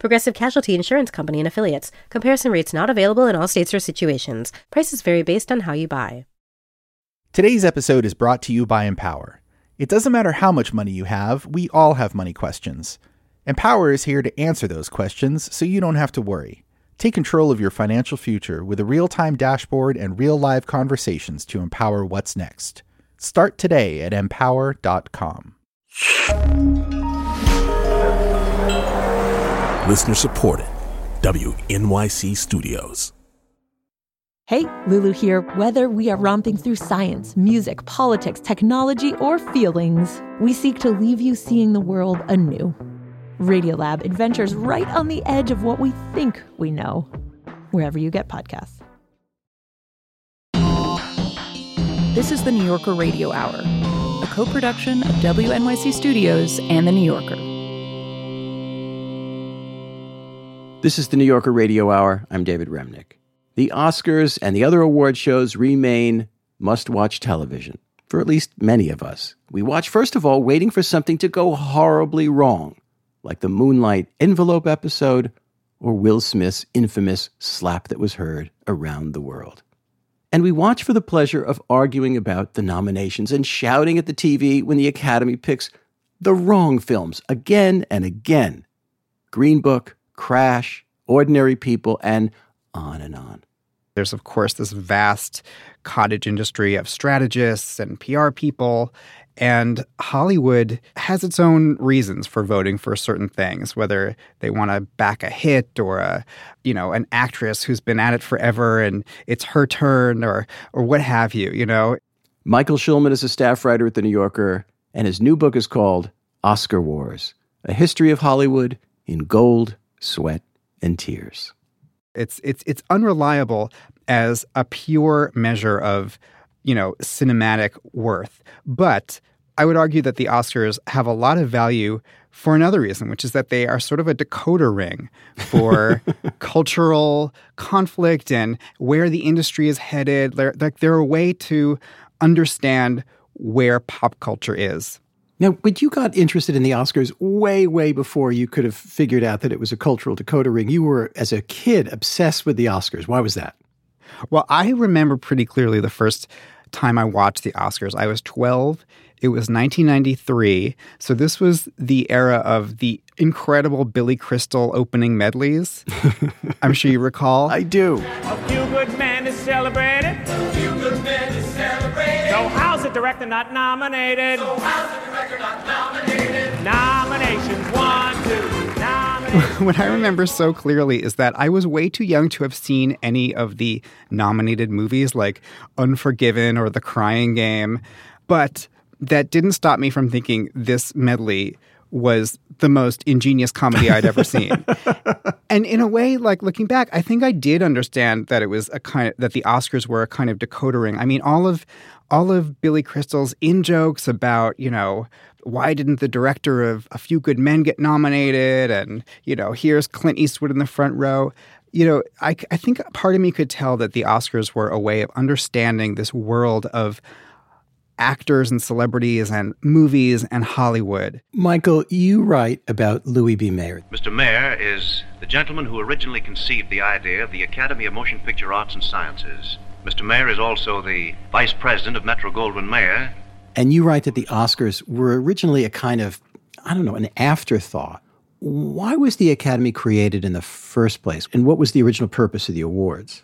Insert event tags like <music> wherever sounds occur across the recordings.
Progressive Casualty Insurance Company and affiliates. Comparison rates not available in all states or situations. Prices vary based on how you buy. Today's episode is brought to you by Empower. It doesn't matter how much money you have, we all have money questions. Empower is here to answer those questions so you don't have to worry. Take control of your financial future with a real time dashboard and real live conversations to empower what's next. Start today at empower.com. Listener supported. WNYC Studios. Hey, Lulu here. Whether we are romping through science, music, politics, technology, or feelings, we seek to leave you seeing the world anew. Radiolab adventures right on the edge of what we think we know, wherever you get podcasts. This is the New Yorker Radio Hour, a co production of WNYC Studios and The New Yorker. This is the New Yorker Radio Hour. I'm David Remnick. The Oscars and the other award shows remain must watch television for at least many of us. We watch, first of all, waiting for something to go horribly wrong, like the Moonlight envelope episode or Will Smith's infamous slap that was heard around the world. And we watch for the pleasure of arguing about the nominations and shouting at the TV when the Academy picks the wrong films again and again. Green Book, Crash, Ordinary People, and on and on. There's, of course, this vast cottage industry of strategists and PR people. And Hollywood has its own reasons for voting for certain things, whether they want to back a hit or a, you know, an actress who's been at it forever and it's her turn or or what have you, you know. Michael Schulman is a staff writer at The New Yorker, and his new book is called Oscar Wars A History of Hollywood in Gold, Sweat, and Tears. It's it's it's unreliable as a pure measure of, you know, cinematic worth. But I would argue that the Oscars have a lot of value for another reason, which is that they are sort of a decoder ring for <laughs> cultural conflict and where the industry is headed. They're, they're a way to understand where pop culture is. Now, but you got interested in the Oscars way, way before you could have figured out that it was a cultural decoder ring. You were, as a kid, obsessed with the Oscars. Why was that? Well, I remember pretty clearly the first time I watched the Oscars. I was 12. It was 1993. So this was the era of the incredible Billy Crystal opening medleys. <laughs> I'm sure you recall. I do. Director not nominated? So how's the director not nominated? Nominations one, two. Nominations. <laughs> what I remember so clearly is that I was way too young to have seen any of the nominated movies like Unforgiven or The Crying Game, but that didn't stop me from thinking this medley was the most ingenious comedy I'd ever seen. <laughs> and in a way, like looking back, I think I did understand that it was a kind of, that the Oscars were a kind of decodering. I mean, all of all of Billy Crystal's in jokes about, you know, why didn't the director of A Few Good Men get nominated? And, you know, here's Clint Eastwood in the front row. You know, I, I think part of me could tell that the Oscars were a way of understanding this world of actors and celebrities and movies and Hollywood. Michael, you write about Louis B. Mayer. Mr. Mayer is the gentleman who originally conceived the idea of the Academy of Motion Picture Arts and Sciences. Mr. Mayer is also the vice president of Metro Goldwyn Mayer. And you write that the Oscars were originally a kind of, I don't know, an afterthought. Why was the Academy created in the first place? And what was the original purpose of the awards?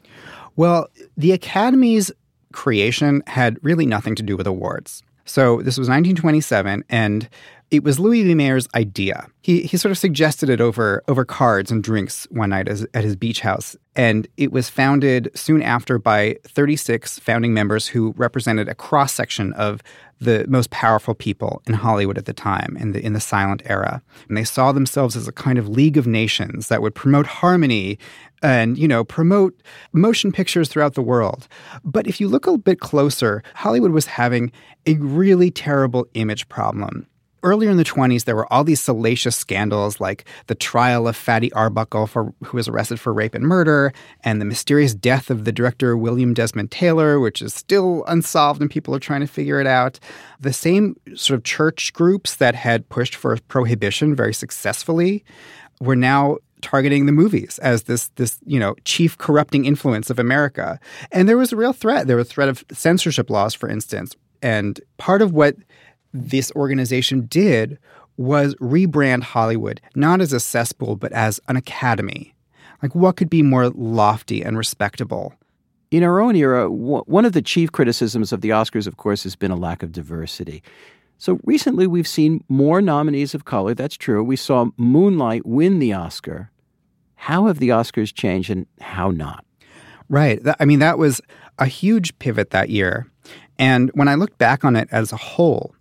Well, the Academy's creation had really nothing to do with awards. So this was 1927, and it was Louis B. Mayer's idea. He, he sort of suggested it over, over cards and drinks one night as, at his beach house. And it was founded soon after by 36 founding members who represented a cross section of the most powerful people in Hollywood at the time, in the, in the silent era. And they saw themselves as a kind of league of nations that would promote harmony and you know promote motion pictures throughout the world but if you look a bit closer hollywood was having a really terrible image problem earlier in the 20s, there were all these salacious scandals like the trial of Fatty Arbuckle, for, who was arrested for rape and murder, and the mysterious death of the director William Desmond Taylor, which is still unsolved and people are trying to figure it out. The same sort of church groups that had pushed for prohibition very successfully were now targeting the movies as this this you know chief corrupting influence of America. And there was a real threat. There was a threat of censorship laws, for instance. And part of what this organization did was rebrand Hollywood not as a cesspool, but as an academy. Like, what could be more lofty and respectable? In our own era, w- one of the chief criticisms of the Oscars, of course, has been a lack of diversity. So recently, we've seen more nominees of color. That's true. We saw Moonlight win the Oscar. How have the Oscars changed and how not? Right. I mean, that was a huge pivot that year. And when I look back on it as a whole,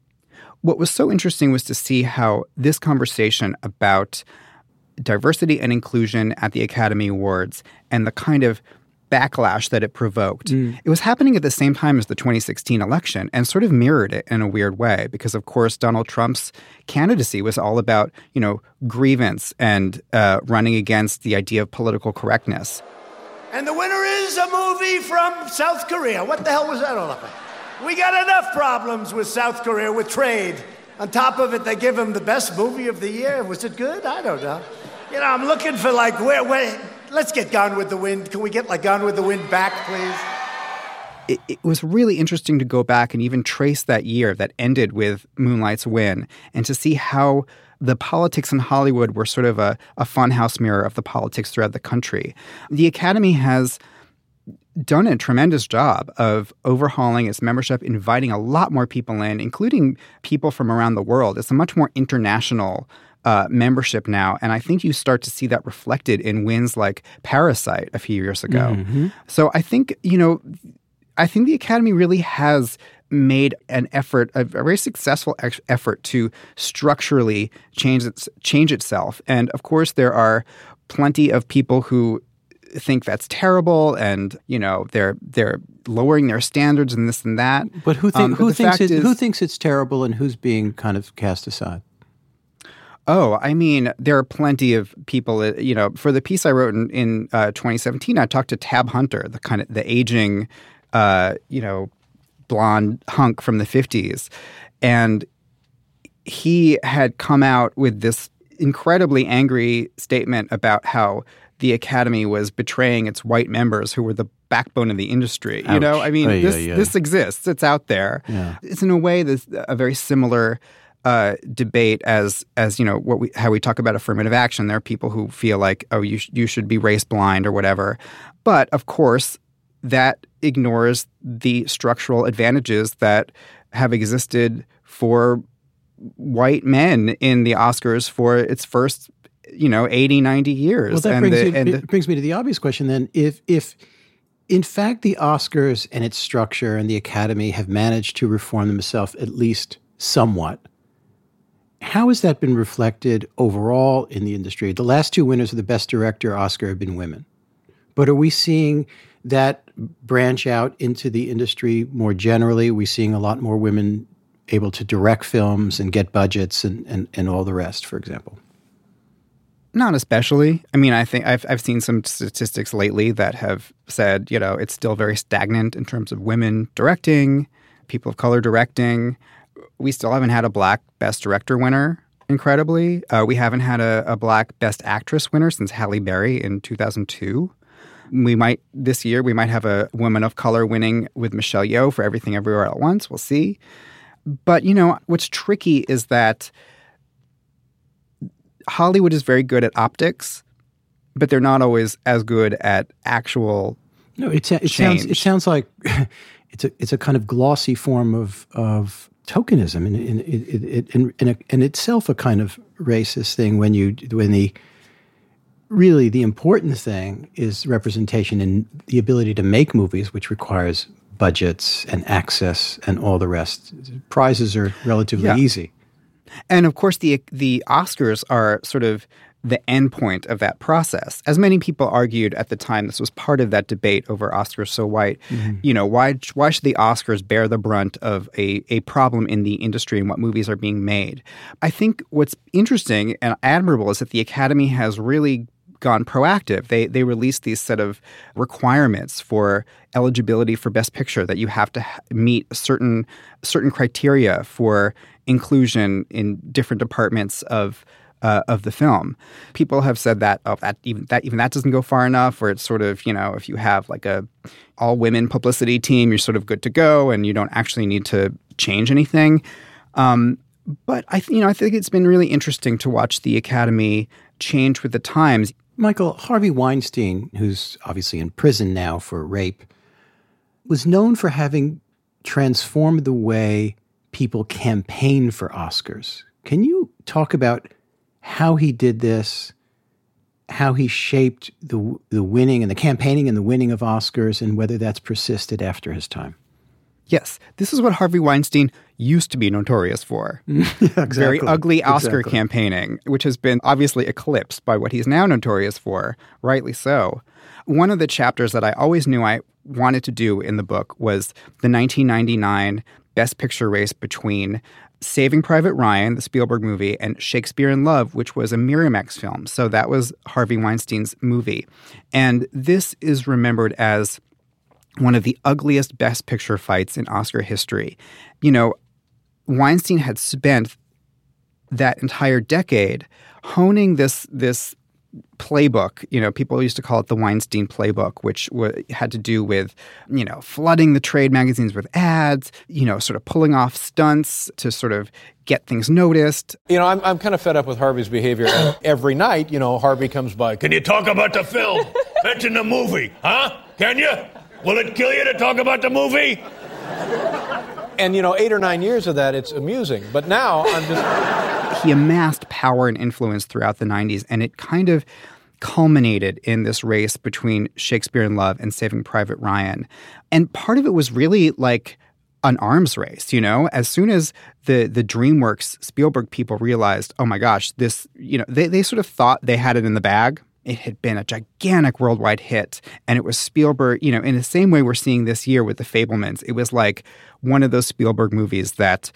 what was so interesting was to see how this conversation about diversity and inclusion at the Academy Awards and the kind of backlash that it provoked. Mm. It was happening at the same time as the 2016 election and sort of mirrored it in a weird way because of course Donald Trump's candidacy was all about, you know, grievance and uh, running against the idea of political correctness. And the winner is a movie from South Korea. What the hell was that all about? We got enough problems with South Korea with trade. On top of it, they give him the best movie of the year. Was it good? I don't know. You know, I'm looking for like where, where let's get Gone with the Wind. Can we get like Gone with the Wind back, please? It, it, was really interesting to go back and even trace that year that ended with Moonlight's win and to see how the politics in Hollywood were sort of a, a funhouse mirror of the politics throughout the country. The Academy has done a tremendous job of overhauling its membership, inviting a lot more people in, including people from around the world. It's a much more international uh, membership now. And I think you start to see that reflected in wins like Parasite a few years ago. Mm-hmm. So I think, you know, I think the Academy really has made an effort, a very successful ex- effort to structurally change its, change itself. And of course, there are plenty of people who think that's terrible and you know they're they're lowering their standards and this and that. But who, think, um, who thinks it, is, who thinks it's terrible and who's being kind of cast aside? Oh, I mean, there are plenty of people. Uh, you know, for the piece I wrote in, in uh, 2017, I talked to Tab Hunter, the kind of the aging, uh, you know, blonde hunk from the 50s, and he had come out with this incredibly angry statement about how the Academy was betraying its white members who were the backbone of the industry. Ouch. You know, I mean, this this exists. It's out there. Yeah. It's in a way this a very similar uh, debate as as you know what we how we talk about affirmative action. There are people who feel like oh you sh- you should be race blind or whatever, but of course that ignores the structural advantages that have existed for white men in the Oscars for its first you know 80 90 years well that brings, the, you, the, brings me to the obvious question then. If if in fact the oscars and its structure and the academy have managed to reform themselves at least somewhat how has that been reflected overall in the industry? The last two winners of the best director oscar have been women. But are we seeing that branch out into the industry more generally? Are we seeing a lot more women able to direct films and get budgets and, and, and all the rest for example not especially. I mean, I think I've I've seen some statistics lately that have said, you know, it's still very stagnant in terms of women directing, people of color directing. We still haven't had a black best director winner. Incredibly, uh, we haven't had a, a black best actress winner since Halle Berry in 2002. We might this year we might have a woman of color winning with Michelle Yeoh for Everything Everywhere at Once. We'll see. But you know what's tricky is that Hollywood is very good at optics, but they're not always as good at actual. No, it, it sounds it sounds like <laughs> it's a it's a kind of glossy form of of tokenism, and in in, in, in, in itself a kind of racist thing when you when the really the important thing is representation and the ability to make movies, which requires budgets and access and all the rest. Prizes are relatively yeah. easy. And of course, the the Oscars are sort of the end point of that process. As many people argued at the time, this was part of that debate over Oscars so white. Mm-hmm. You know, why why should the Oscars bear the brunt of a, a problem in the industry and what movies are being made? I think what's interesting and admirable is that the Academy has really gone proactive. They they released these set of requirements for eligibility for Best Picture that you have to meet certain certain criteria for inclusion in different departments of uh, of the film. People have said that oh, that even that even that doesn't go far enough. Where it's sort of you know if you have like a all women publicity team, you're sort of good to go, and you don't actually need to change anything. Um, but I th- you know I think it's been really interesting to watch the Academy change with the times. Michael Harvey Weinstein, who's obviously in prison now for rape, was known for having transformed the way people campaign for Oscars. Can you talk about how he did this, how he shaped the the winning and the campaigning and the winning of Oscars, and whether that's persisted after his time. Yes, this is what Harvey Weinstein used to be notorious for. <laughs> exactly. Very ugly Oscar exactly. campaigning, which has been obviously eclipsed by what he's now notorious for, rightly so. One of the chapters that I always knew I wanted to do in the book was the 1999 Best Picture race between Saving Private Ryan, the Spielberg movie, and Shakespeare in Love, which was a Miramax film. So that was Harvey Weinstein's movie. And this is remembered as one of the ugliest Best Picture fights in Oscar history. You know, Weinstein had spent that entire decade honing this this playbook. You know, people used to call it the Weinstein playbook, which w- had to do with, you know, flooding the trade magazines with ads, you know, sort of pulling off stunts to sort of get things noticed. You know, I'm, I'm kind of fed up with Harvey's behavior. <coughs> every night, you know, Harvey comes by. Can you talk about the film? <laughs> Mention the movie, huh? Can you? Will it kill you to talk about the movie? And, you know, eight or nine years of that, it's amusing. But now I'm just. <laughs> he amassed power and influence throughout the 90s, and it kind of culminated in this race between Shakespeare in Love and Saving Private Ryan. And part of it was really like an arms race, you know? As soon as the the DreamWorks Spielberg people realized, oh my gosh, this, you know, they, they sort of thought they had it in the bag. It had been a gigantic worldwide hit. And it was Spielberg, you know, in the same way we're seeing this year with The Fabelmans. It was like one of those Spielberg movies that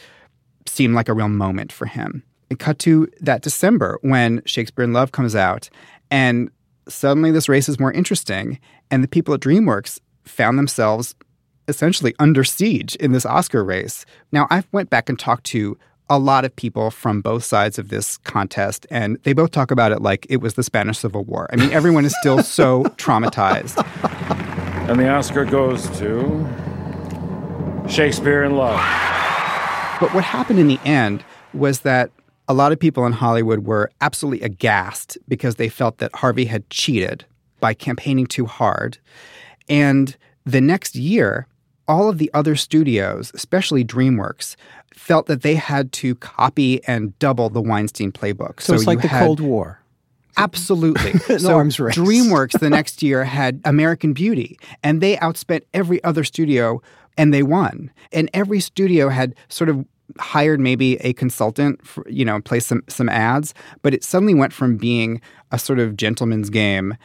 seemed like a real moment for him. It cut to that December when Shakespeare in Love comes out, and suddenly this race is more interesting. And the people at DreamWorks found themselves essentially under siege in this Oscar race. Now, I've went back and talked to a lot of people from both sides of this contest, and they both talk about it like it was the Spanish Civil War. I mean, everyone is still so <laughs> traumatized. And the Oscar goes to Shakespeare in Love. But what happened in the end was that a lot of people in Hollywood were absolutely aghast because they felt that Harvey had cheated by campaigning too hard. And the next year, all of the other studios, especially DreamWorks, felt that they had to copy and double the Weinstein playbook. So, so it's like the had, Cold War. Absolutely. <laughs> so arms race. DreamWorks the next <laughs> year had American Beauty, and they outspent every other studio, and they won. And every studio had sort of hired maybe a consultant, for, you know, play some some ads, but it suddenly went from being a sort of gentleman's game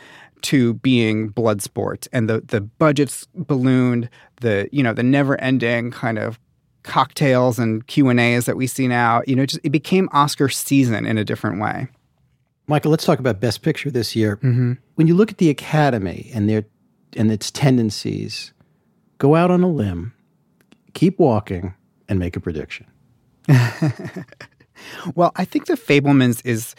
to being blood sport, and the the budgets ballooned. The you know the never ending kind of cocktails and Q and A's that we see now. You know, it, just, it became Oscar season in a different way. Michael, let's talk about Best Picture this year. Mm-hmm. When you look at the Academy and their and its tendencies, go out on a limb, keep walking, and make a prediction. <laughs> well, I think The Fabelmans is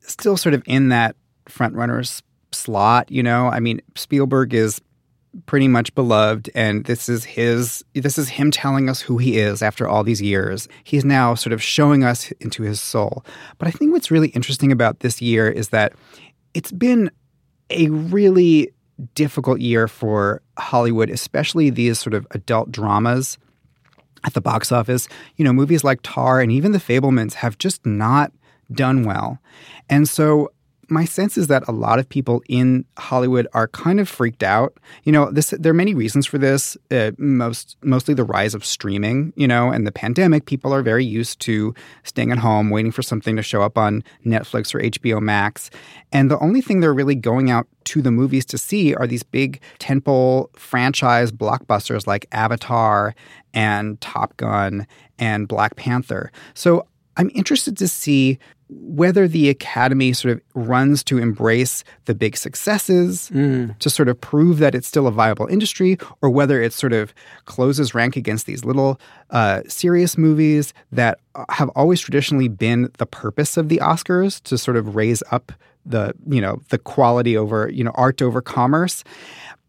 still sort of in that frontrunner's slot. You know, I mean, Spielberg is pretty much beloved and this is his this is him telling us who he is after all these years. He's now sort of showing us into his soul. But i think what's really interesting about this year is that it's been a really difficult year for hollywood especially these sort of adult dramas at the box office. You know movies like Tár and even the fabelmans have just not done well. And so my sense is that a lot of people in Hollywood are kind of freaked out. You know, this there are many reasons for this. Uh, most mostly the rise of streaming, you know, and the pandemic. People are very used to staying at home, waiting for something to show up on Netflix or HBO Max, and the only thing they're really going out to the movies to see are these big tentpole franchise blockbusters like Avatar and Top Gun and Black Panther. So I'm interested to see whether the Academy sort of runs to embrace the big successes Mm. to sort of prove that it's still a viable industry, or whether it sort of closes rank against these little uh, serious movies that have always traditionally been the purpose of the Oscars to sort of raise up the you know the quality over you know art over commerce.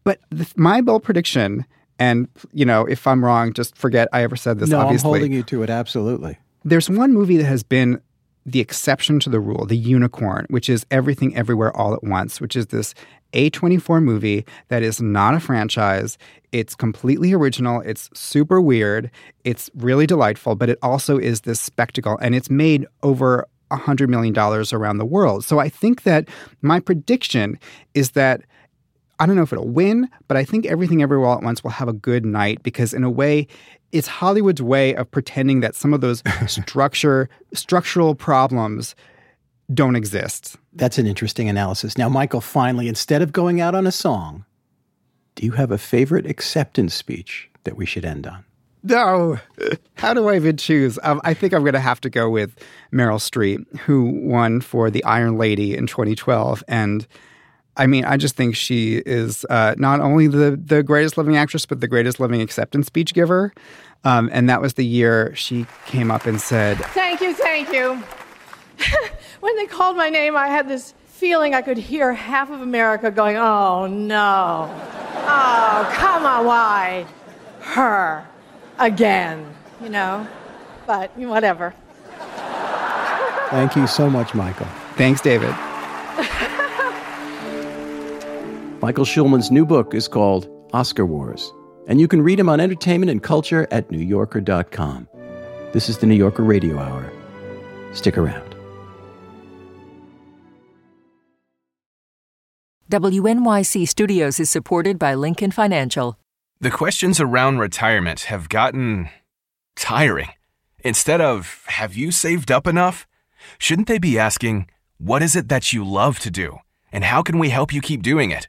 But the, my bold prediction, and you know if I'm wrong, just forget I ever said this. no, obviously, I'm holding you to it. Absolutely. there's one movie that has been the exception to the rule, the unicorn, which is Everything Everywhere All at Once, which is this A24 movie that is not a franchise. It's completely original. It's super weird. It's really delightful, but it also is this spectacle. And it's made over $100 million around the world. So I think that my prediction is that I don't know if it'll win, but I think Everything Everywhere All at Once will have a good night because, in a way, it's Hollywood's way of pretending that some of those <laughs> structure structural problems don't exist. That's an interesting analysis. Now, Michael, finally, instead of going out on a song, do you have a favorite acceptance speech that we should end on? No, how do I even choose? Um, I think I'm going to have to go with Meryl Streep, who won for The Iron Lady in 2012, and I mean, I just think she is uh, not only the the greatest living actress, but the greatest living acceptance speech giver. Um, and that was the year she came up and said, Thank you, thank you. <laughs> when they called my name, I had this feeling I could hear half of America going, oh no. Oh, come on, why? Her. Again, you know? But whatever. Thank you so much, Michael. Thanks, David. Michael Schulman's new book is called Oscar Wars, and you can read him on entertainment and culture at NewYorker.com. This is the New Yorker Radio Hour. Stick around. WNYC Studios is supported by Lincoln Financial. The questions around retirement have gotten tiring. Instead of, have you saved up enough? Shouldn't they be asking, what is it that you love to do? And how can we help you keep doing it?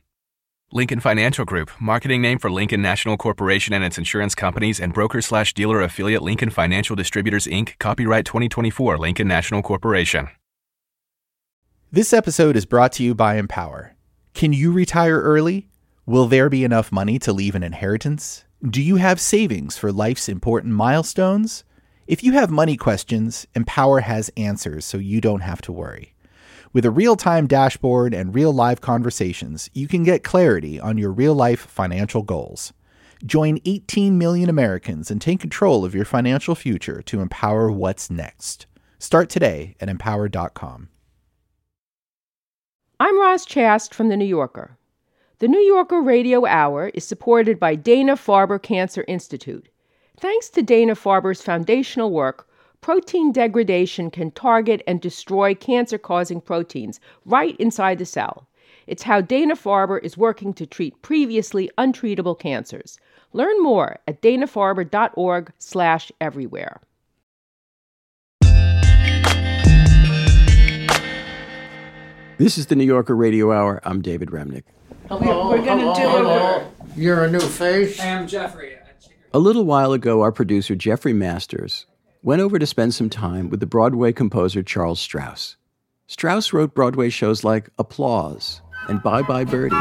Lincoln Financial Group, marketing name for Lincoln National Corporation and its insurance companies and broker slash dealer affiliate Lincoln Financial Distributors Inc., copyright 2024 Lincoln National Corporation. This episode is brought to you by Empower. Can you retire early? Will there be enough money to leave an inheritance? Do you have savings for life's important milestones? If you have money questions, Empower has answers so you don't have to worry. With a real time dashboard and real live conversations, you can get clarity on your real life financial goals. Join 18 million Americans and take control of your financial future to empower what's next. Start today at empower.com. I'm Roz Chast from The New Yorker. The New Yorker Radio Hour is supported by Dana Farber Cancer Institute. Thanks to Dana Farber's foundational work, protein degradation can target and destroy cancer causing proteins right inside the cell. It's how Dana Farber is working to treat previously untreatable cancers. Learn more at danafarber.org/slash/everywhere. This is the New Yorker Radio Hour. I'm David Remnick. Hello, We're gonna hello, do hello. it. You're a new face. I am Jeffrey. A little while ago, our producer, Jeffrey Masters, went over to spend some time with the Broadway composer Charles Strouse. Strouse wrote Broadway shows like Applause and Bye Bye Birdie.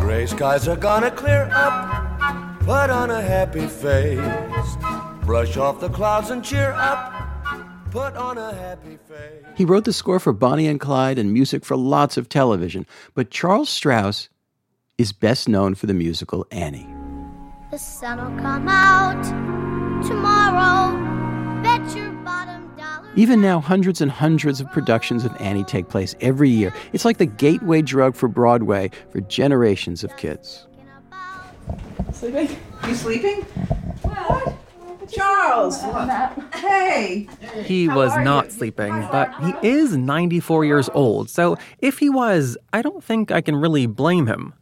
Gray skies are gonna clear up. Put on a happy face. Brush off the clouds and cheer up. put on a happy face. He wrote the score for Bonnie and Clyde and music for lots of television, but Charles Strouse is best known for the musical Annie. The sun'll come out tomorrow. Bet your bottom dollar. Even now, hundreds and hundreds of productions of Annie take place every year. It's like the gateway drug for Broadway for generations of kids. Sleeping? You sleeping? What? Charles! Hey! He was not sleeping, but he is 94 years old, so if he was, I don't think I can really blame him.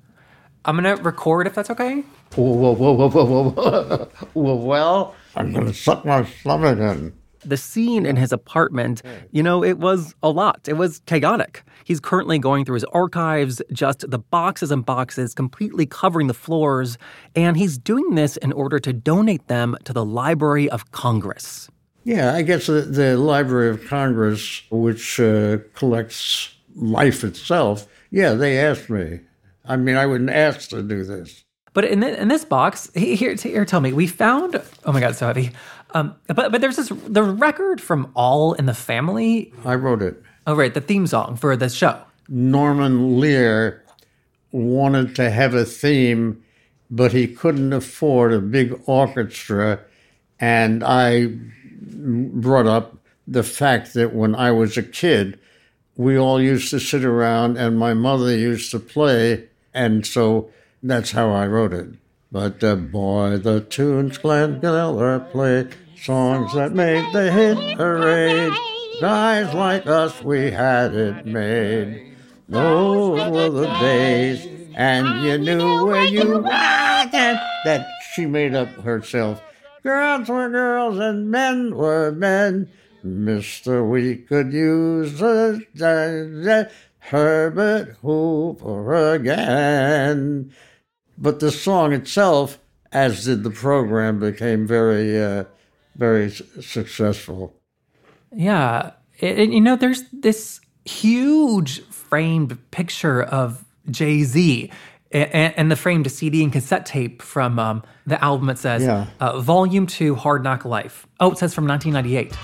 I'm gonna record if that's okay. Whoa, whoa, whoa, whoa, whoa, whoa. <laughs> well, well, I'm going to suck my stomach in. The scene in his apartment, you know, it was a lot. It was chaotic. He's currently going through his archives, just the boxes and boxes completely covering the floors, and he's doing this in order to donate them to the Library of Congress. Yeah, I guess the, the Library of Congress, which uh, collects life itself, yeah, they asked me. I mean, I wouldn't ask to do this. But in, the, in this box, here, here, tell me, we found. Oh my God, so heavy. Um, but but there's this the record from All in the Family. I wrote it. Oh right, the theme song for this show. Norman Lear wanted to have a theme, but he couldn't afford a big orchestra. And I brought up the fact that when I was a kid, we all used to sit around and my mother used to play. And so that's how I wrote it. But uh, boy, the tunes Glenn Miller played, songs that made the hit parade. Guys like us, we had it made. Those were the days, and you knew where you were. That, that she made up herself. Girls were girls and men were men. Mister, we could use a, a- a Herbert Hoover again. But the song itself, as did the program, became very, uh, very successful. Yeah, and, you know, there's this huge framed picture of Jay Z. And, the framed CD and cassette tape from um, the album, it says Yeah. uh, Volume 2 Hard Knock Life. Oh, it says from 1998.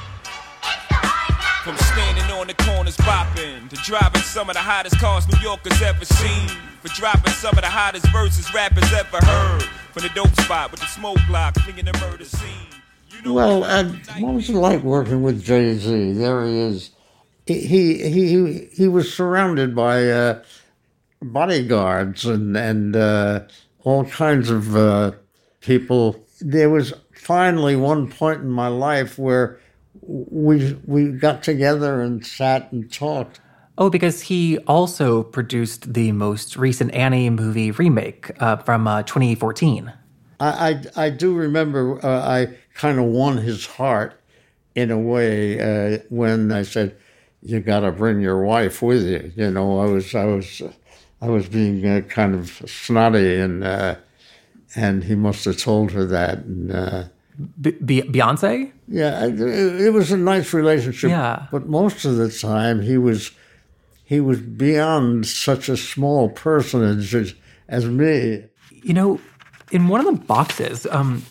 On the to driving some of the hottest cars New Yorkers ever seen. For dropping some of the hottest verses rappers ever heard. From the dope spot with the smoke block, thinking the murder scene. Well, and what was it like working with Jay Z? There he is. He he he, he was surrounded by uh, bodyguards and and uh, all kinds of uh, people. There was finally one point in my life where we we got together and sat and talked. Oh, because he also produced the most recent Annie movie remake uh, from uh, 2014. I, I, I do remember uh, I kind of won his heart in a way uh, when I said, "You got to bring your wife with you." You know, I was I was I was being uh, kind of snotty, and uh, and he must have told her that. And, B- Beyonce? yeah, it, it was a nice relationship. Yeah. but most of the time he was he was beyond such a small personage as, as me. You know, in one of the boxes, um,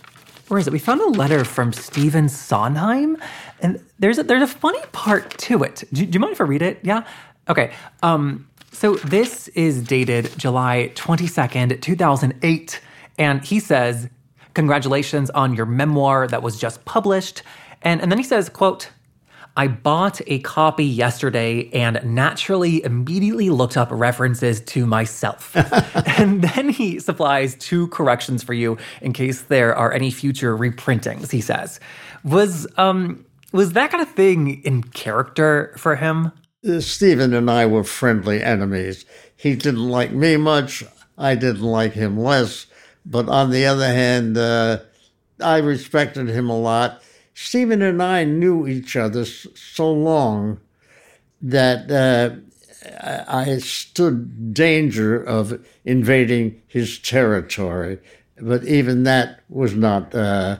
where is it? We found a letter from Stephen Sondheim, and there's a, there's a funny part to it. Do, do you mind if I read it? Yeah. Okay. Um, so this is dated July 22nd, 2008, and he says, "Congratulations on your memoir that was just published." And and then he says, "quote." I bought a copy yesterday and naturally immediately looked up references to myself. <laughs> and then he supplies two corrections for you in case there are any future reprintings, he says. Was um was that kind of thing in character for him? Uh, Stephen and I were friendly enemies. He didn't like me much. I didn't like him less. But on the other hand, uh, I respected him a lot. Stephen and I knew each other so long that uh, I stood danger of invading his territory. But even that was not. Uh,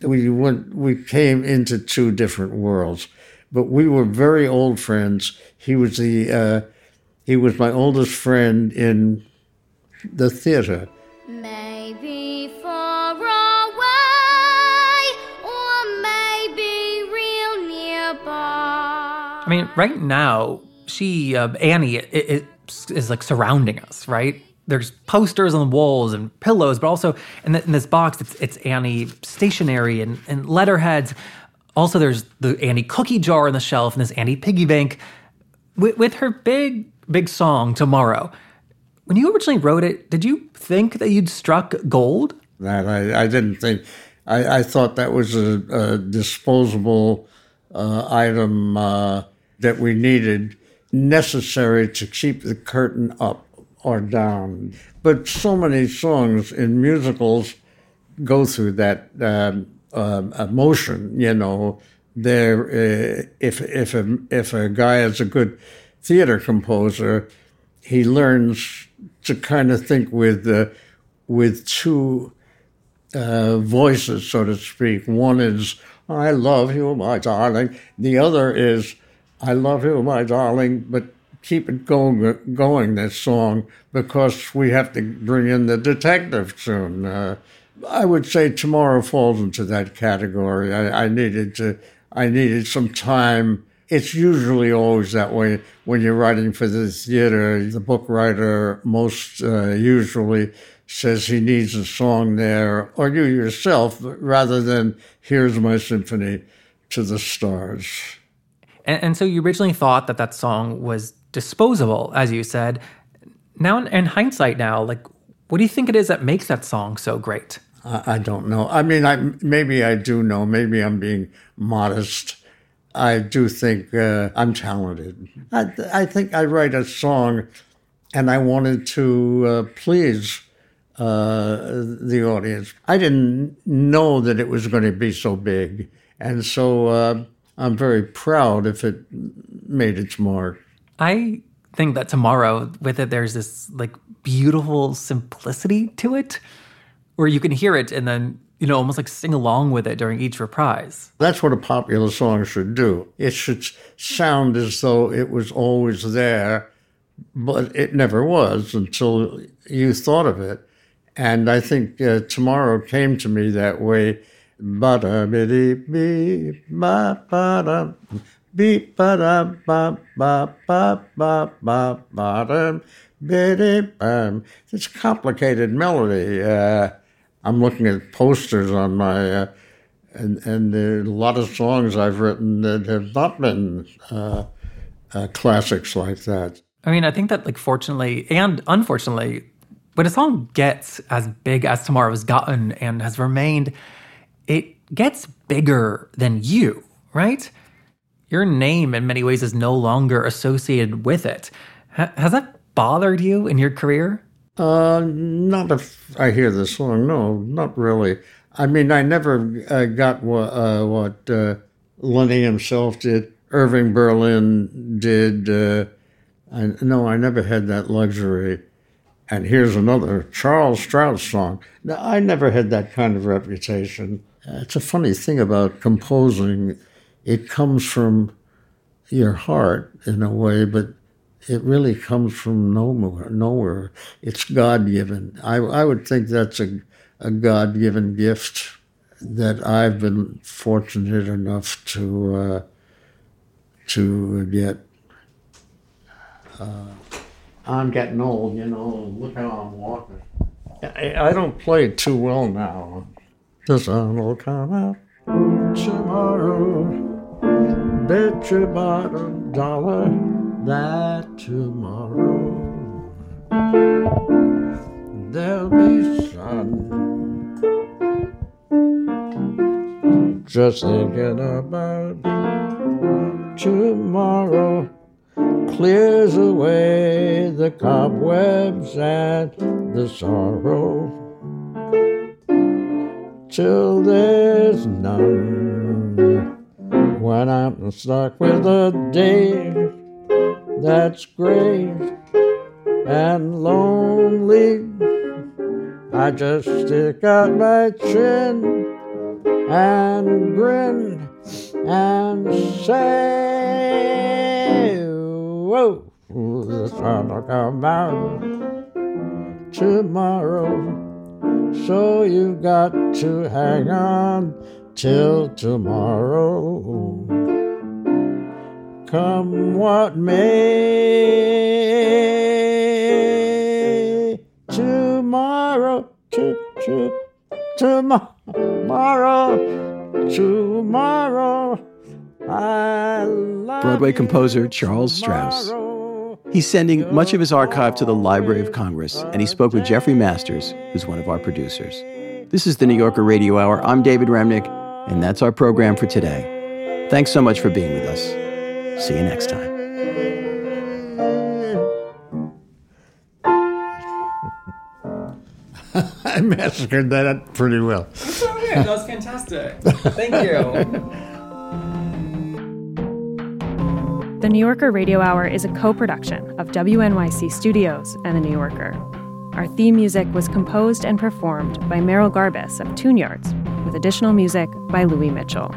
we went. We came into two different worlds, but we were very old friends. He was the. Uh, he was my oldest friend in the theater. Maybe far away, or maybe real nearby. I mean, right now, she, uh, Annie, is, is like surrounding us, right? There's posters on the walls and pillows, but also in, the, in this box, it's, it's Annie stationery and, and letterheads. Also, there's the Annie cookie jar on the shelf and this Annie piggy bank with, with her big, big song, Tomorrow. When you originally wrote it, did you think that you'd struck gold? That I, I didn't think. I, I thought that was a, a disposable uh, item uh, that we needed, necessary to keep the curtain up or down. But so many songs in musicals go through that um, uh, emotion. You know, there uh, if if a if a guy is a good theater composer, he learns to kind of think with uh, with two uh, voices, so to speak. One is "I love you, my darling." The other is "I love you, my darling," but keep it going, going this song because we have to bring in the detective soon. Uh, I would say tomorrow falls into that category. I, I needed to. I needed some time. It's usually always that way when you're writing for the theater. The book writer most uh, usually says he needs a song there, or you yourself, rather than here's my symphony to the stars. And, and so you originally thought that that song was disposable, as you said. Now, in hindsight, now, like, what do you think it is that makes that song so great? I, I don't know. I mean, I maybe I do know. Maybe I'm being modest. I do think uh, I'm talented. I, I think I write a song, and I wanted to uh, please uh, the audience. I didn't know that it was going to be so big, and so uh, I'm very proud if it made its mark. I think that tomorrow, with it, there's this like beautiful simplicity to it, where you can hear it and then you know almost like sing along with it during each reprise. That's what a popular song should do. It should sound as though it was always there, but it never was until you thought of it. And I think uh, tomorrow came to me that way. Ba-da biddy bee ba ba da bee ba ba ba ba ba ba da biddy bam. It's a complicated melody. Uh, I'm looking at posters on my, uh, and and there are a lot of songs I've written that have not been uh, uh, classics like that. I mean, I think that like fortunately and unfortunately, when a song gets as big as Tomorrow has gotten and has remained, it gets bigger than you, right? Your name, in many ways, is no longer associated with it. H- has that bothered you in your career? Uh, not if I hear the song. No, not really. I mean, I never uh, got what, uh, what uh, Lenny himself did, Irving Berlin did. Uh, I, no, I never had that luxury. And here's another Charles Strouse song. Now, I never had that kind of reputation. It's a funny thing about composing. It comes from your heart in a way, but it really comes from nowhere. nowhere. It's God given. I, I would think that's a, a God given gift that I've been fortunate enough to uh, to get. Uh, I'm getting old, you know. Look how I'm walking. I, I don't play too well now. The sun will come out tomorrow. Bet your bottom dollar that tomorrow there'll be sun. Just thinking about tomorrow clears away the cobwebs and the sorrow till there's none. When I'm stuck with a day that's gray and lonely, I just stick out my chin and grin and say, Whoa, the sun will come out tomorrow. So you got to hang on till tomorrow. Come what may. Tomorrow, to, to, tomorrow, tomorrow. Broadway composer Charles Strouse. He's sending much of his archive to the Library of Congress, and he spoke with Jeffrey Masters, who's one of our producers. This is the New Yorker Radio Hour. I'm David Remnick, and that's our program for today. Thanks so much for being with us. See you next time. <laughs> I massacred that up pretty well. So good. That was fantastic. Thank you. <laughs> The New Yorker Radio Hour is a co production of WNYC Studios and The New Yorker. Our theme music was composed and performed by Merrill Garbus of Tune Yards, with additional music by Louis Mitchell.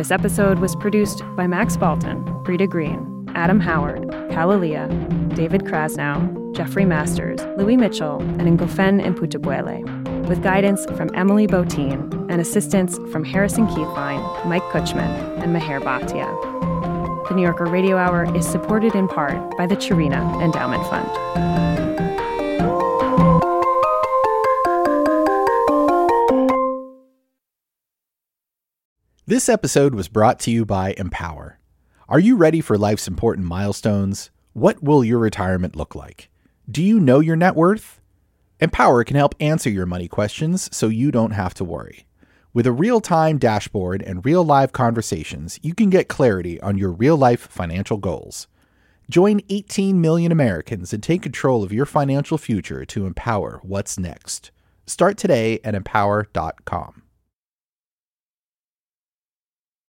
This episode was produced by Max Balton, Brita Green, Adam Howard, KalaLea, David Krasnow, Jeffrey Masters, Louis Mitchell, and Ngofeen Mputubwele, with guidance from Emily Botein and assistance from Harrison Keithline, Mike Kutchman, and Meher Bhatia. The New Yorker Radio Hour is supported in part by the Cherena Endowment Fund. This episode was brought to you by Empower. Are you ready for life's important milestones? What will your retirement look like? Do you know your net worth? Empower can help answer your money questions so you don't have to worry. With a real time dashboard and real live conversations, you can get clarity on your real life financial goals. Join 18 million Americans and take control of your financial future to empower what's next. Start today at empower.com.